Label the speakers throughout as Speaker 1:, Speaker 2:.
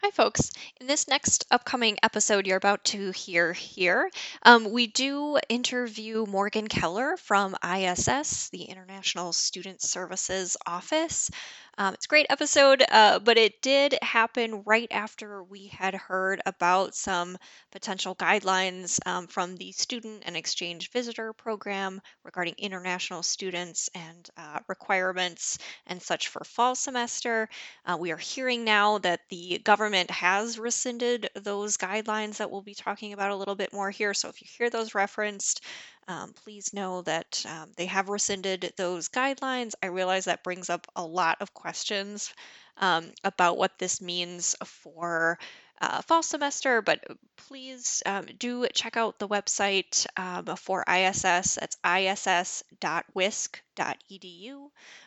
Speaker 1: Hi, folks. In this next upcoming episode you're about to hear here, um, we do interview Morgan Keller from ISS, the International Student Services Office. Um, it's a great episode, uh, but it did happen right after we had heard about some potential guidelines um, from the Student and Exchange Visitor Program regarding international students and uh, requirements and such for fall semester. Uh, we are hearing now that the government has rescinded those guidelines that we'll be talking about a little bit more here. So if you hear those referenced, um, please know that um, they have rescinded those guidelines. I realize that brings up a lot of questions um, about what this means for uh, fall semester, but please um, do check out the website um, for ISS. That's iss.wisc.edu.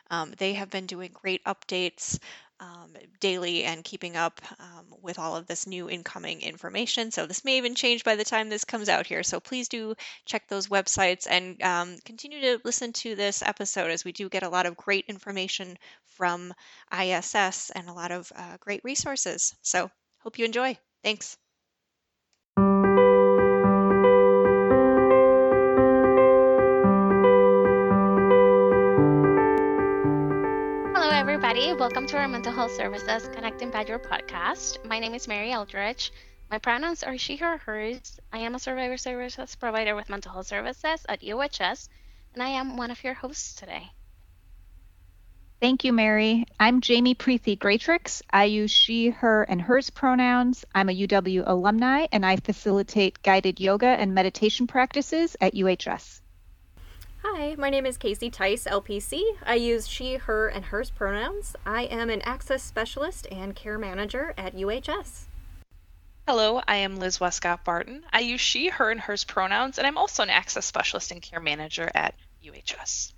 Speaker 1: Um, they have been doing great updates um, daily and keeping up um, with all of this new incoming information. So this may even change by the time this comes out here. So please do check those websites and um, continue to listen to this episode as we do get a lot of great information from ISS and a lot of uh, great resources. So hope you enjoy. Thanks.
Speaker 2: Everybody. Welcome to our Mental Health Services Connecting Badger podcast. My name is Mary Eldridge. My pronouns are she, her, hers. I am a survivor services provider with mental health services at UHS, and I am one of your hosts today.
Speaker 3: Thank you, Mary. I'm Jamie Preethi Gratrix. I use she, her, and hers pronouns. I'm a UW alumni, and I facilitate guided yoga and meditation practices at UHS.
Speaker 4: Hi, my name is Casey Tice, LPC. I use she, her, and hers pronouns. I am an access specialist and care manager at UHS.
Speaker 5: Hello, I am Liz Westcott Barton. I use she, her, and hers pronouns, and I'm also an access specialist and care manager at UHS.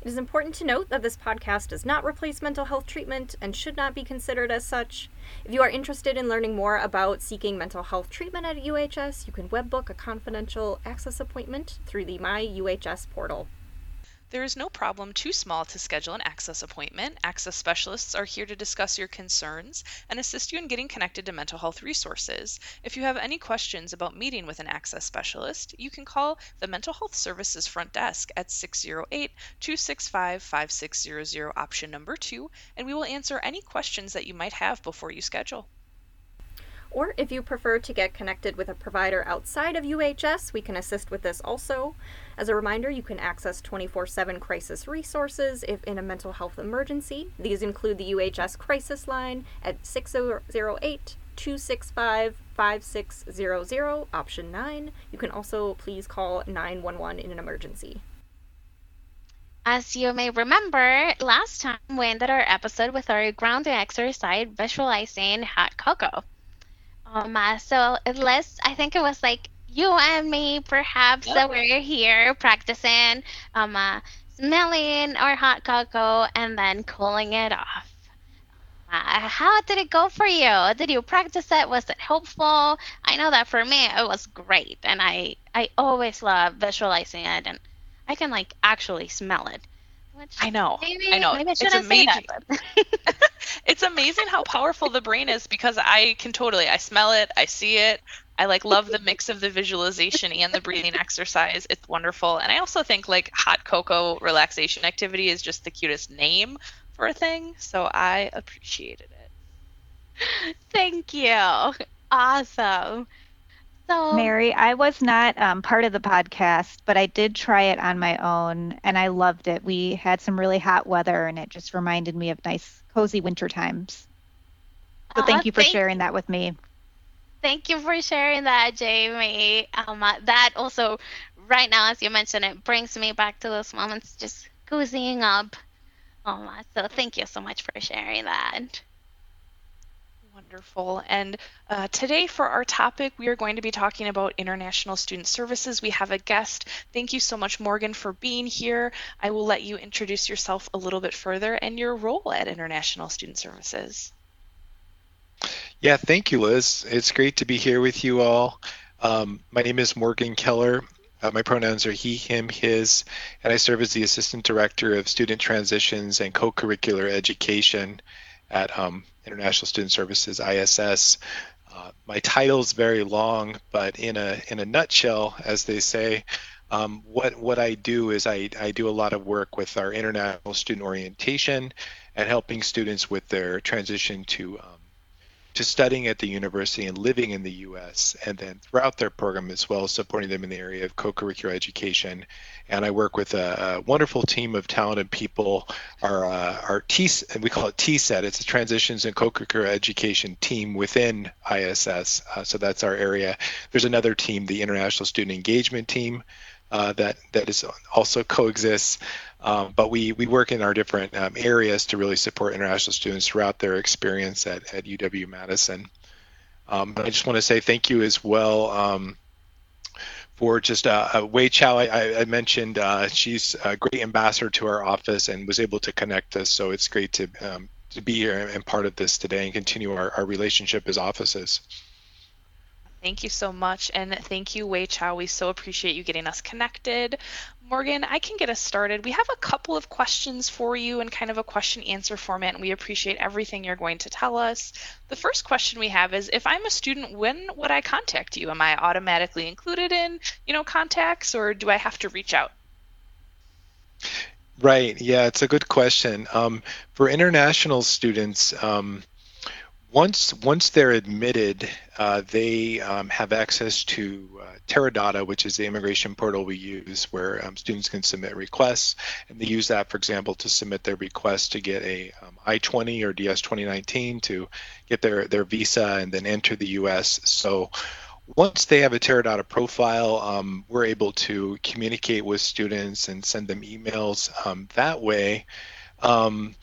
Speaker 4: It is important to note that this podcast does not replace mental health treatment and should not be considered as such. If you are interested in learning more about seeking mental health treatment at UHS, you can webbook a confidential access appointment through the My UHS portal.
Speaker 5: There is no problem too small to schedule an access appointment. Access specialists are here to discuss your concerns and assist you in getting connected to mental health resources. If you have any questions about meeting with an access specialist, you can call the Mental Health Services front desk at 608 265 5600, option number two, and we will answer any questions that you might have before you schedule.
Speaker 4: Or if you prefer to get connected with a provider outside of UHS, we can assist with this also. As a reminder, you can access 24 7 crisis resources if in a mental health emergency. These include the UHS crisis line at 608 265 5600, option 9. You can also please call 911 in an emergency.
Speaker 2: As you may remember, last time we ended our episode with our grounding exercise visualizing hot cocoa. Um, uh, so unless I think it was like you and me, perhaps that we're here practicing um, uh, smelling our hot cocoa and then cooling it off. Uh, how did it go for you? Did you practice it? Was it helpful? I know that for me it was great, and I I always love visualizing it, and I can like actually smell it.
Speaker 5: Which I know. Maybe, I know. Maybe I it's amazing. it's amazing how powerful the brain is because I can totally I smell it, I see it. I like love the mix of the visualization and the breathing exercise. It's wonderful. And I also think like hot cocoa relaxation activity is just the cutest name for a thing, so I appreciated it.
Speaker 2: Thank you. Awesome.
Speaker 3: So, Mary, I was not um, part of the podcast, but I did try it on my own and I loved it. We had some really hot weather and it just reminded me of nice, cozy winter times. So, thank you for thank sharing that with me.
Speaker 2: Thank you for sharing that, Jamie. Um, uh, that also, right now, as you mentioned, it brings me back to those moments just cozying up. Um, uh, so, thank you so much for sharing that.
Speaker 5: Wonderful. And uh, today, for our topic, we are going to be talking about international student services. We have a guest. Thank you so much, Morgan, for being here. I will let you introduce yourself a little bit further and your role at International Student Services.
Speaker 6: Yeah, thank you, Liz. It's great to be here with you all. Um, my name is Morgan Keller. Uh, my pronouns are he, him, his, and I serve as the Assistant Director of Student Transitions and Co curricular Education at um, International Student Services ISS. Uh, my title's very long, but in a in a nutshell, as they say, um, what what I do is I, I do a lot of work with our international student orientation and helping students with their transition to um, to studying at the university and living in the U.S. and then throughout their program as well, supporting them in the area of co-curricular education. And I work with a, a wonderful team of talented people. Our uh, our T we call it TSET. It's a Transitions and Co-curricular Education team within ISS. Uh, so that's our area. There's another team, the International Student Engagement Team. Uh, that that is also coexists. Um, but we we work in our different um, areas to really support international students throughout their experience at, at UW Madison. Um, I just want to say thank you as well um, for just uh, uh, Wei Chow. I, I mentioned uh, she's a great ambassador to our office and was able to connect us. So it's great to um, to be here and part of this today and continue our, our relationship as offices.
Speaker 5: Thank you so much. And thank you, Wei Chow. We so appreciate you getting us connected. Morgan, I can get us started. We have a couple of questions for you in kind of a question answer format, and we appreciate everything you're going to tell us. The first question we have is if I'm a student, when would I contact you? Am I automatically included in, you know, contacts or do I have to reach out?
Speaker 6: Right. Yeah, it's a good question. Um, for international students, um, once once they're admitted, uh, they um, have access to uh, Terra Dotta, which is the immigration portal we use, where um, students can submit requests, and they use that, for example, to submit their request to get a um, I-20 or DS 2019 to get their their visa and then enter the U.S. So once they have a Terra Dotta profile, um, we're able to communicate with students and send them emails um, that way. Um,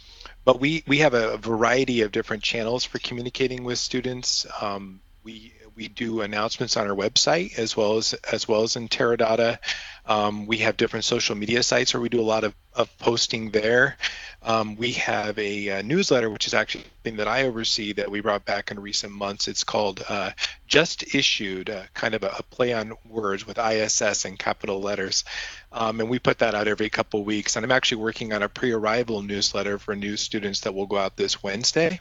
Speaker 6: but we we have a variety of different channels for communicating with students. Um, we we do announcements on our website as well as as well as in Terra Dotta. Um, we have different social media sites where we do a lot of, of posting there. Um, we have a, a, newsletter, which is actually something that I oversee that we brought back in recent months. It's called uh, Just Issued, uh, kind of a, a, play on words with ISS in capital letters. Um, and we put that out every couple weeks. And I'm actually working on a pre arrival newsletter for new students that will go out this Wednesday.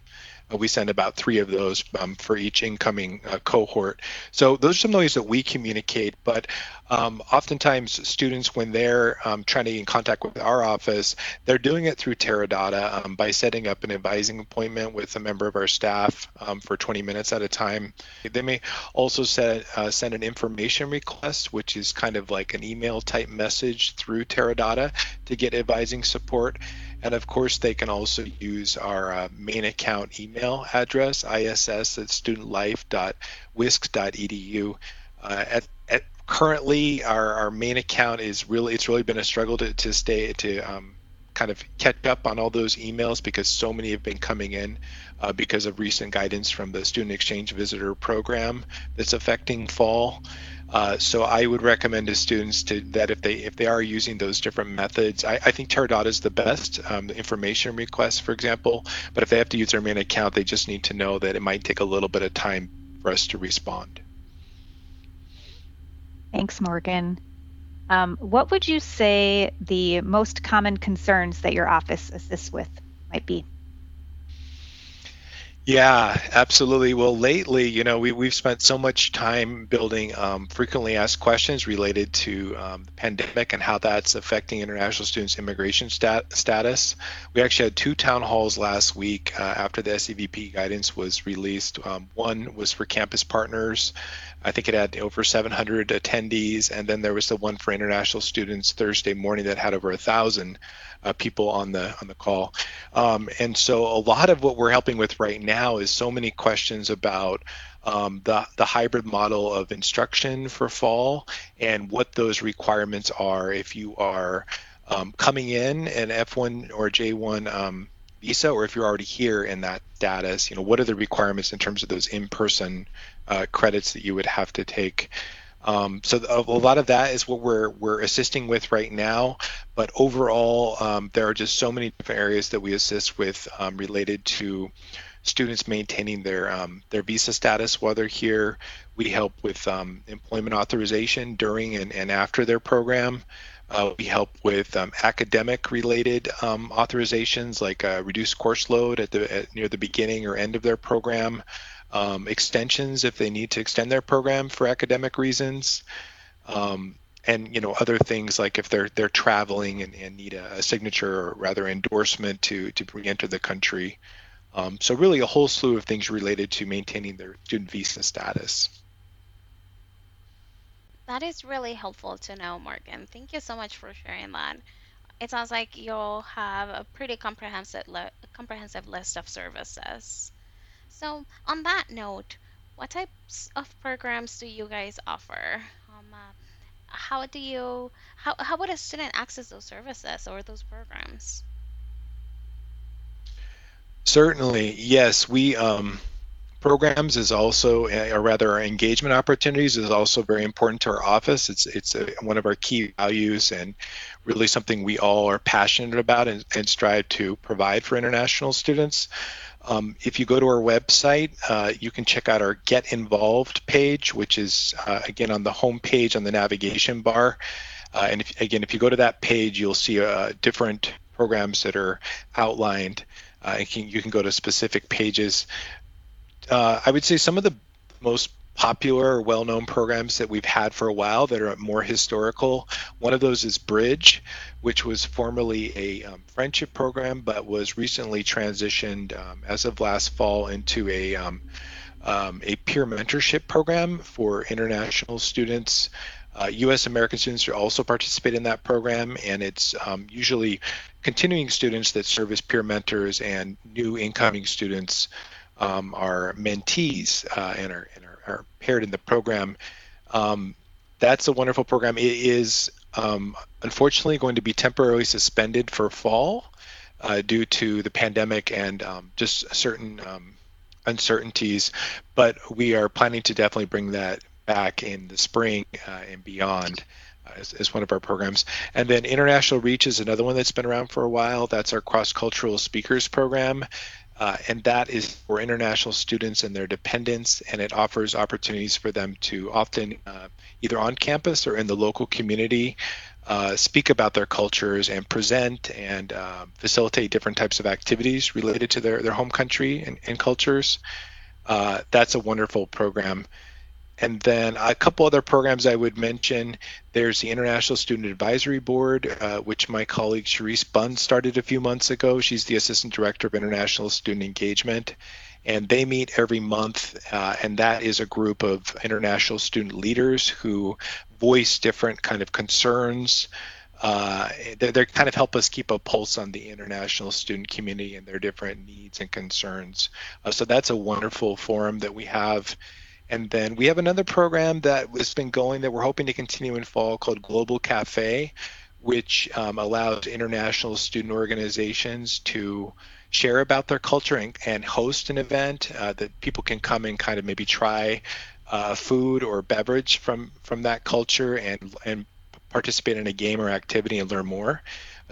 Speaker 6: Uh, we send about three of those um, for each incoming uh, cohort. So those are some ways that we communicate. But um, oftentimes, students, when they're um, trying to get in contact with our office, they're doing it through Terra Dotta um, by setting up an advising appointment with a member of our staff um, for 20 minutes at a time. They may also set, uh, send an information request, which is kind of like an email type message through Terra Dotta to get advising support. And of course, they can also use our uh, main account email address, iss at studentlife.wisc.edu. Uh, at, at currently, our, our main account is really, it's really been a struggle to, to stay, to um, kind of catch up on all those emails because so many have been coming in uh, because of recent guidance from the student exchange visitor program that's affecting fall. Uh, so I would recommend to students to that if they if they are using those different methods, I, I think Terra Dotta is the best. Um, information request, for example, but if they have to use their main account, they just need to know that it might take a little bit of time for us to respond.
Speaker 3: Thanks, Morgan. Um, what would you say the most common concerns that your office assists with might be?
Speaker 6: Yeah, absolutely. Well, lately, you know, we, we've spent so much time building um, frequently asked questions related to um, the pandemic and how that's affecting international students' immigration stat- status. We actually had two town halls last week uh, after the SEVP guidance was released. Um, one was for campus partners. I think it had over 700 attendees, and then there was the one for international students Thursday morning that had over a thousand uh, people on the on the call. Um, and so a lot of what we're helping with right now is so many questions about um, the the hybrid model of instruction for fall and what those requirements are if you are um, coming in an F1 or J1 um, visa or if you're already here in that status you know what are the requirements in terms of those in-person uh, credits that you would have to take um, so a, lot of that is what we're we're assisting with right now. But overall, um, there are just so many different areas that we assist with um, related to students maintaining their um, their visa status while they're here. We help with um, employment authorization during and, and after their program. Uh, we help with um, academic related um, authorizations like uh, reduced course load at the at near the beginning or end of their program, um, extensions if they need to extend their program for academic reasons, um, and you know other things like if they're they're traveling and, and need a, a, signature or rather endorsement to to re-enter the country. Um, so really a whole slew of things related to maintaining their student visa status.
Speaker 2: That is really helpful to know, Morgan. Thank you so much for sharing that. It sounds like you'll have a pretty comprehensive comprehensive list of services. So, on that note, what types of programs do you guys offer? Um, uh, how do you how, how would a student access those services or those programs?
Speaker 6: Certainly, yes. We um, programs is also, eh, or rather, our engagement opportunities is also very important to our office. It's it's a, one of our key values and really something we all are passionate about and, and strive to provide for international students. Um, if you go to our website, uh, you can check out our Get Involved page, which is uh, again on the home page on the navigation bar. Uh, and if, again, if you go to that page, you'll see uh, different programs that are outlined. Uh, can, you can go to specific pages uh, I would say some of the most popular or well-known programs that we've had for a while that are more historical. One of those is Bridge, which was formerly a um, friendship program, but was recently transitioned um, as of last fall into a um, um a peer mentorship program for international students. Uh, U.S. American students also participate in that program, and it's um, usually continuing students that serve as peer mentors and new incoming students um, are mentees uh, and, are, and are, are, paired in the program. Um, that's a wonderful program. It is um, unfortunately going to be temporarily suspended for fall uh, due to the pandemic and um, just certain um, uncertainties, but we are planning to definitely bring that back in the spring uh, and beyond. Uh, as, one of our programs. And then International Reach is another one that's been around for a while. That's our cross cultural speakers program. Uh, and that is for international students and their dependents, and it offers opportunities for them to often uh, either on campus or in the local community uh, speak about their cultures and present and uh, facilitate different types of activities related to their, their home country and, and cultures. Uh, that's a wonderful program. And then a couple other programs I would mention. There's the International Student Advisory Board, uh, which my colleague Cherise Bunn started a few months ago. She's the Assistant Director of International Student Engagement. And they meet every month, uh, and that is a group of international student leaders who voice different kind of concerns. Uh, they, they kind of help us keep a pulse on the international student community and their different needs and concerns. Uh, so that's a wonderful forum that we have. And then we have another program that has been going that we're hoping to continue in fall called Global Cafe, which um, allows international student organizations to share about their culture and, and host an event uh, that people can come and kind of maybe try uh, food or beverage from from that culture and and participate in a game or activity and learn more.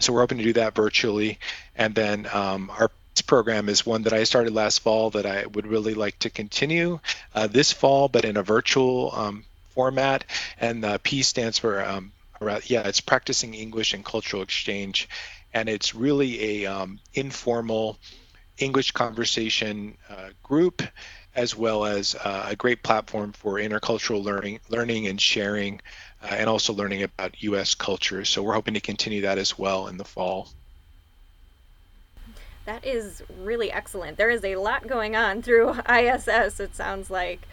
Speaker 6: So we're hoping to do that virtually. And then um, our program is one that I started last fall that I would really like to continue uh, this fall, but in a virtual um, format. And the P stands for, um, yeah, it's practicing English and cultural exchange, and it's really a um, informal English conversation uh, group, as well as uh, a great platform for intercultural learning, learning and sharing, uh, and also learning about U.S. culture. So we're hoping to continue that as well in the fall.
Speaker 4: That is really excellent. There is a lot going on through ISS, it sounds like,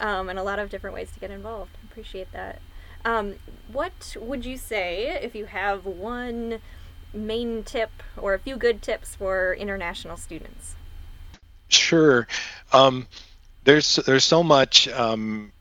Speaker 4: um, and a lot of different ways to get involved. Appreciate that. Um, what would you say if you have one main tip or a few good tips for international students?
Speaker 6: Sure. Um, there's there's so much um,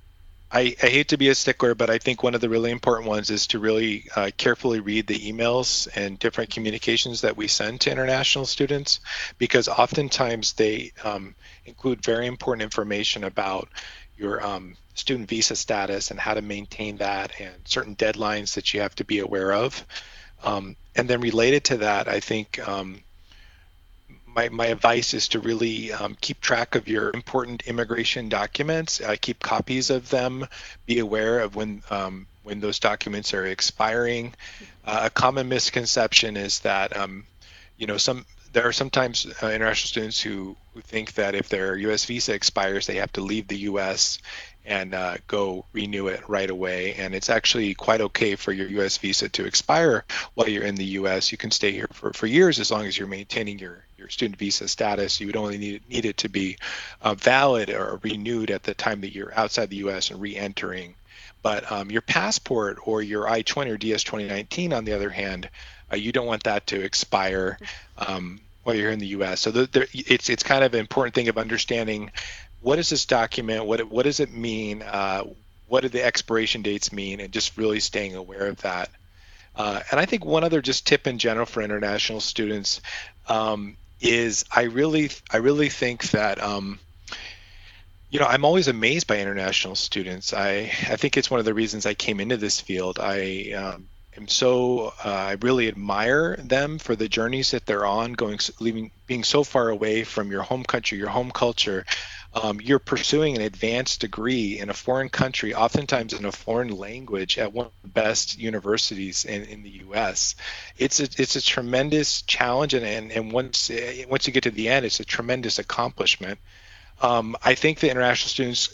Speaker 6: I, I, hate to be a stickler, but I think one of the really important ones is to really uh, carefully read the emails and different communications that we send to international students, because oftentimes they um, include very important information about your um, student visa status and how to maintain that and certain deadlines that you have to be aware of. Um, and then related to that, I think um, my, my advice is to really um, keep track of your important immigration documents, uh, keep copies of them, be aware of when um, when those documents are expiring. Uh, a common misconception is that um, you know some there are sometimes uh, international students who, who think that if their U.S. visa expires, they have to leave the U.S. and uh, go renew it right away. And it's actually quite okay for your U.S. visa to expire while you're in the U.S. You can stay here for, for years as long as you're maintaining your, your student visa status. You would only need, need it to be uh, valid or renewed at the time that you're outside the U.S. and re-entering. But um, your passport or your I-20 or DS 2019, on the other hand, uh, you don't want that to expire um, while you're in the U.S. So the, the, it's it's kind of an important thing of understanding what is this document, what what does it mean, uh, what do the expiration dates mean, and just really staying aware of that. Uh, and I think one other just tip in general for international students um, is I really I really think that. Um, you know, I'm always amazed by international students. I, I think it's one of the reasons I came into this field. I um, am so uh, I really admire them for the journeys that they're on, going leaving being so far away from your home country, your home culture. Um, you're pursuing an advanced degree in a foreign country, oftentimes in a foreign language, at one of the best universities in, in the U.S. It's a it's a tremendous challenge, and and, and once once you get to the end, it's a tremendous accomplishment. Um, I think the international students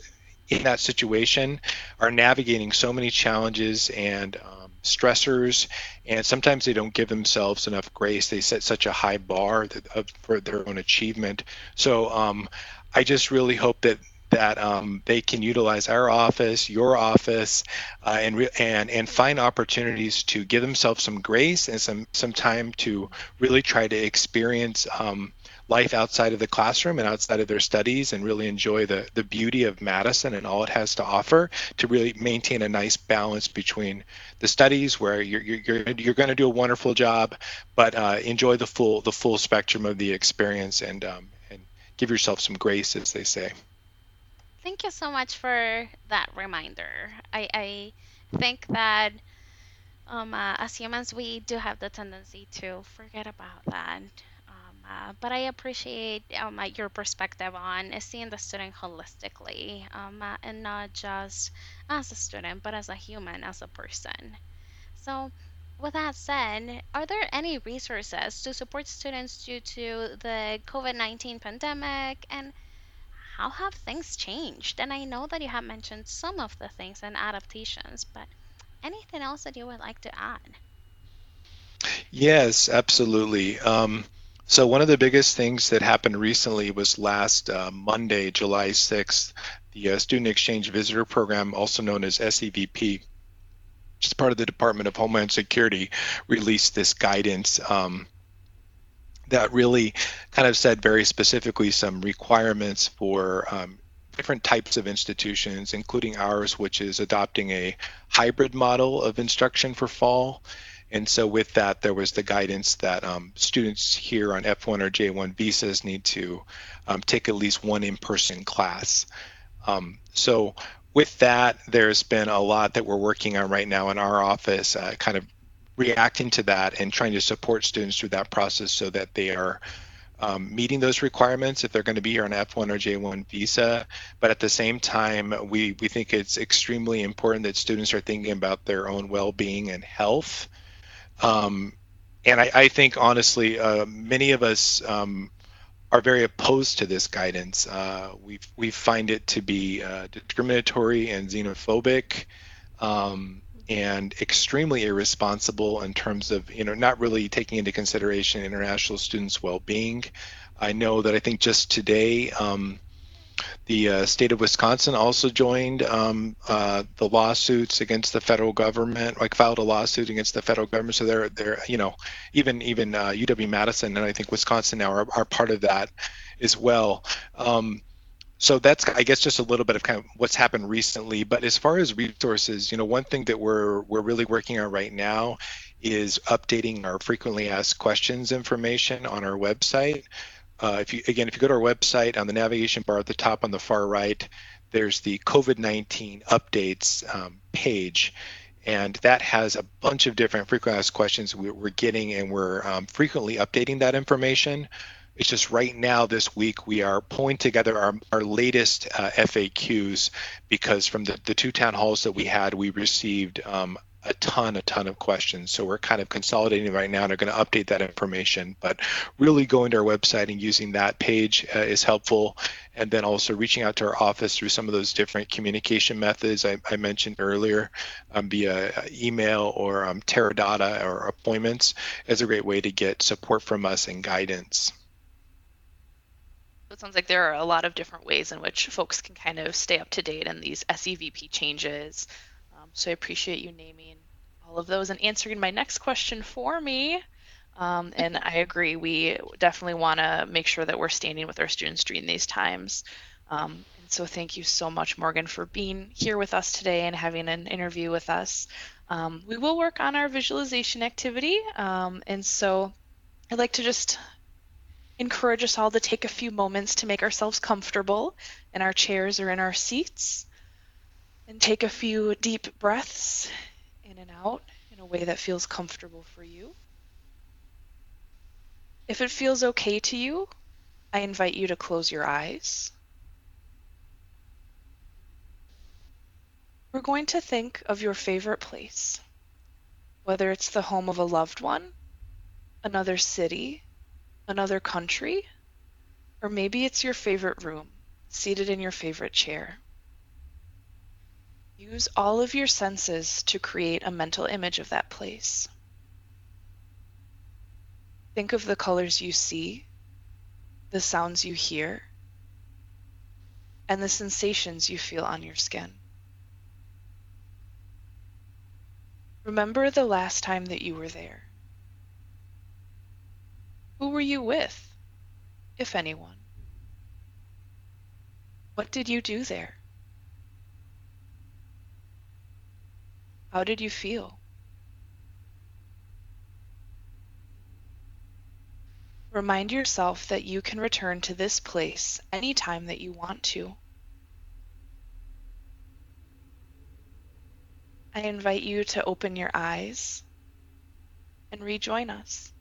Speaker 6: in that situation are navigating so many challenges and um, stressors, and sometimes they don't give themselves enough grace. They set such a high bar that, for their own achievement. So um, I just really hope that that um, they can utilize our office, your office, uh, and re- and and find opportunities to give themselves some grace and some some time to really try to experience um, life outside of the classroom and outside of their studies and really enjoy the, the beauty of Madison and all it has to offer to really maintain a nice balance between the studies where you're, you're, you're going to do a wonderful job, but uh, enjoy the full the full spectrum of the experience and, um, give yourself some grace, as they say.
Speaker 2: Thank you so much for that reminder. I, I think that um, uh, as humans, we do have the tendency to forget about that. Uh, but I appreciate um, your perspective on seeing the student holistically um, uh, and not just as a student, but as a human, as a person. So, with that said, are there any resources to support students due to the COVID 19 pandemic? And how have things changed? And I know that you have mentioned some of the things and adaptations, but anything else that you would like to add?
Speaker 6: Yes, absolutely. Um, so one of the biggest things that happened recently was last uh, Monday, July 6th, the uh, Student Exchange Visitor Program, also known as SEVP, is part of the Department of Homeland Security, released this guidance um, that really kind of said very specifically some requirements for um, different types of institutions, including ours, which is adopting a hybrid model of instruction for fall and so with that, there was the guidance that um, students here on F1 or J1 visas need to um, take at least one in-person class. Um, so with that, there's been a lot that we're working on right now in our office, uh, kind of reacting to that and trying to support students through that process so that they are um, meeting those requirements if they're going to be on F1 or J1 visa. But at the same time, we, we think it's extremely important that students are thinking about their own well-being and health um, and I, I, think honestly, uh, many of us um, are very opposed to this guidance. Uh, we we find it to be uh, discriminatory and xenophobic, um, and extremely irresponsible in terms of you know not really taking into consideration international students' well-being. I know that I think just today. Um, the uh, state of Wisconsin also joined um, uh, the lawsuits against the federal government, like filed a lawsuit against the federal government. So they're they're you know even even uh, UW Madison and I think Wisconsin now are, are part of that as well. Um, so that's I guess just a little bit of kind of what's happened recently. But as far as resources, you know, one thing that we're we're really working on right now is updating our frequently asked questions information on our website. Uh, if you again, if you go to our website on the navigation bar at the top on the far right, there's the COVID-19 updates um, page, and that has a bunch of different frequently asked questions we're getting, and we're um, frequently updating that information. It's just right now this week we are pulling together our, our latest uh, FAQs because from the, the two town halls that we had, we received um, a ton, a ton of questions. So we're kind of consolidating right now and are going to update that information. But really going to our website and using that page uh, is helpful. And then also reaching out to our office through some of those different communication methods I, I mentioned earlier um, via uh, email or um, Terra Dotta or appointments is a great way to get support from us and guidance.
Speaker 5: It sounds like there are a lot of different ways in which folks can kind of stay up to date in these SEVP changes. Um, so I appreciate you naming all of those and answering my next question for me. Um, and I agree, we definitely want to make sure that we're standing with our students during these times. Um, and so thank you so much, Morgan, for being here with us today and having an interview with us. Um, we will work on our visualization activity. Um, and so I'd like to just encourage us all to take a few moments to make ourselves comfortable in our chairs or in our seats and take a few deep breaths in and out in a way that feels comfortable for you. If it feels okay to you, I invite you to close your eyes. We're going to think of your favorite place, whether it's the home of a loved one, another city, another country, or maybe it's your favorite room, seated in your favorite chair. Use all of your senses to create a mental image of that place. Think of the colors you see, the sounds you hear, and the sensations you feel on your skin. Remember the last time that you were there. Who were you with, if anyone? What did you do there? How did you feel? Remind yourself that you can return to this place anytime that you want to. I invite you to open your eyes and rejoin us.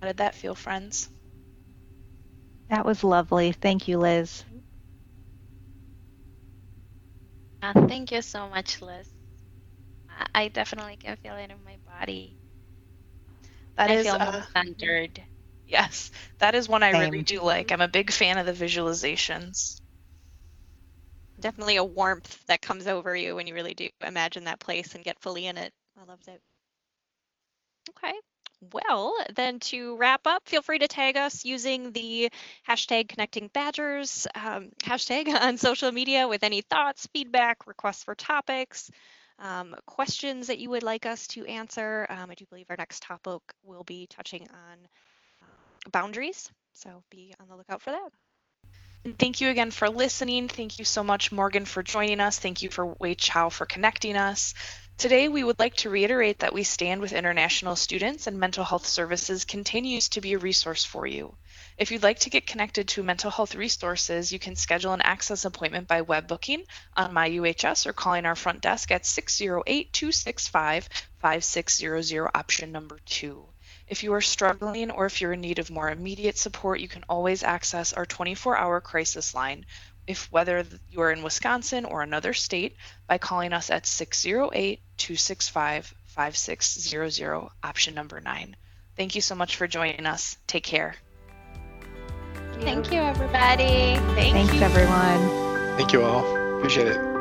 Speaker 5: How did that feel, friends?
Speaker 3: That was lovely. Thank you, Liz.
Speaker 2: Uh, thank you so much, Liz. I definitely can feel it in my body.
Speaker 5: That
Speaker 2: I
Speaker 5: is,
Speaker 2: feel
Speaker 5: uh,
Speaker 2: centered.
Speaker 5: yes, that is one I really do like. I'm a big fan of the visualizations.
Speaker 1: Definitely a warmth that comes over you when you really do imagine that place and get fully in it. I loved it. Okay. Well, then to wrap up, feel free to tag us using the hashtag connecting badgers um, hashtag on social media with any thoughts, feedback, requests for topics, um, questions that you would like us to answer. Um, I do believe our next topic will be touching on uh, boundaries. So be on the lookout for that.
Speaker 5: And thank you again for listening. Thank you so much, Morgan, for joining us. Thank you for Wei Chow for connecting us. Today, we would like to reiterate that we stand with international students and mental health services continues to be a resource for you. If you'd like to get connected to mental health resources, you can schedule an access appointment by web booking on MyUHS or calling our front desk at 608 265 5600, option number two. If you are struggling or if you're in need of more immediate support, you can always access our 24 hour crisis line, if whether you are in Wisconsin or another state, by calling us at 608 265 5600, option number nine. Thank you so much for joining us. Take care.
Speaker 2: Thank you, everybody.
Speaker 5: Thank
Speaker 3: Thanks,
Speaker 5: you.
Speaker 3: everyone.
Speaker 6: Thank you all. Appreciate it.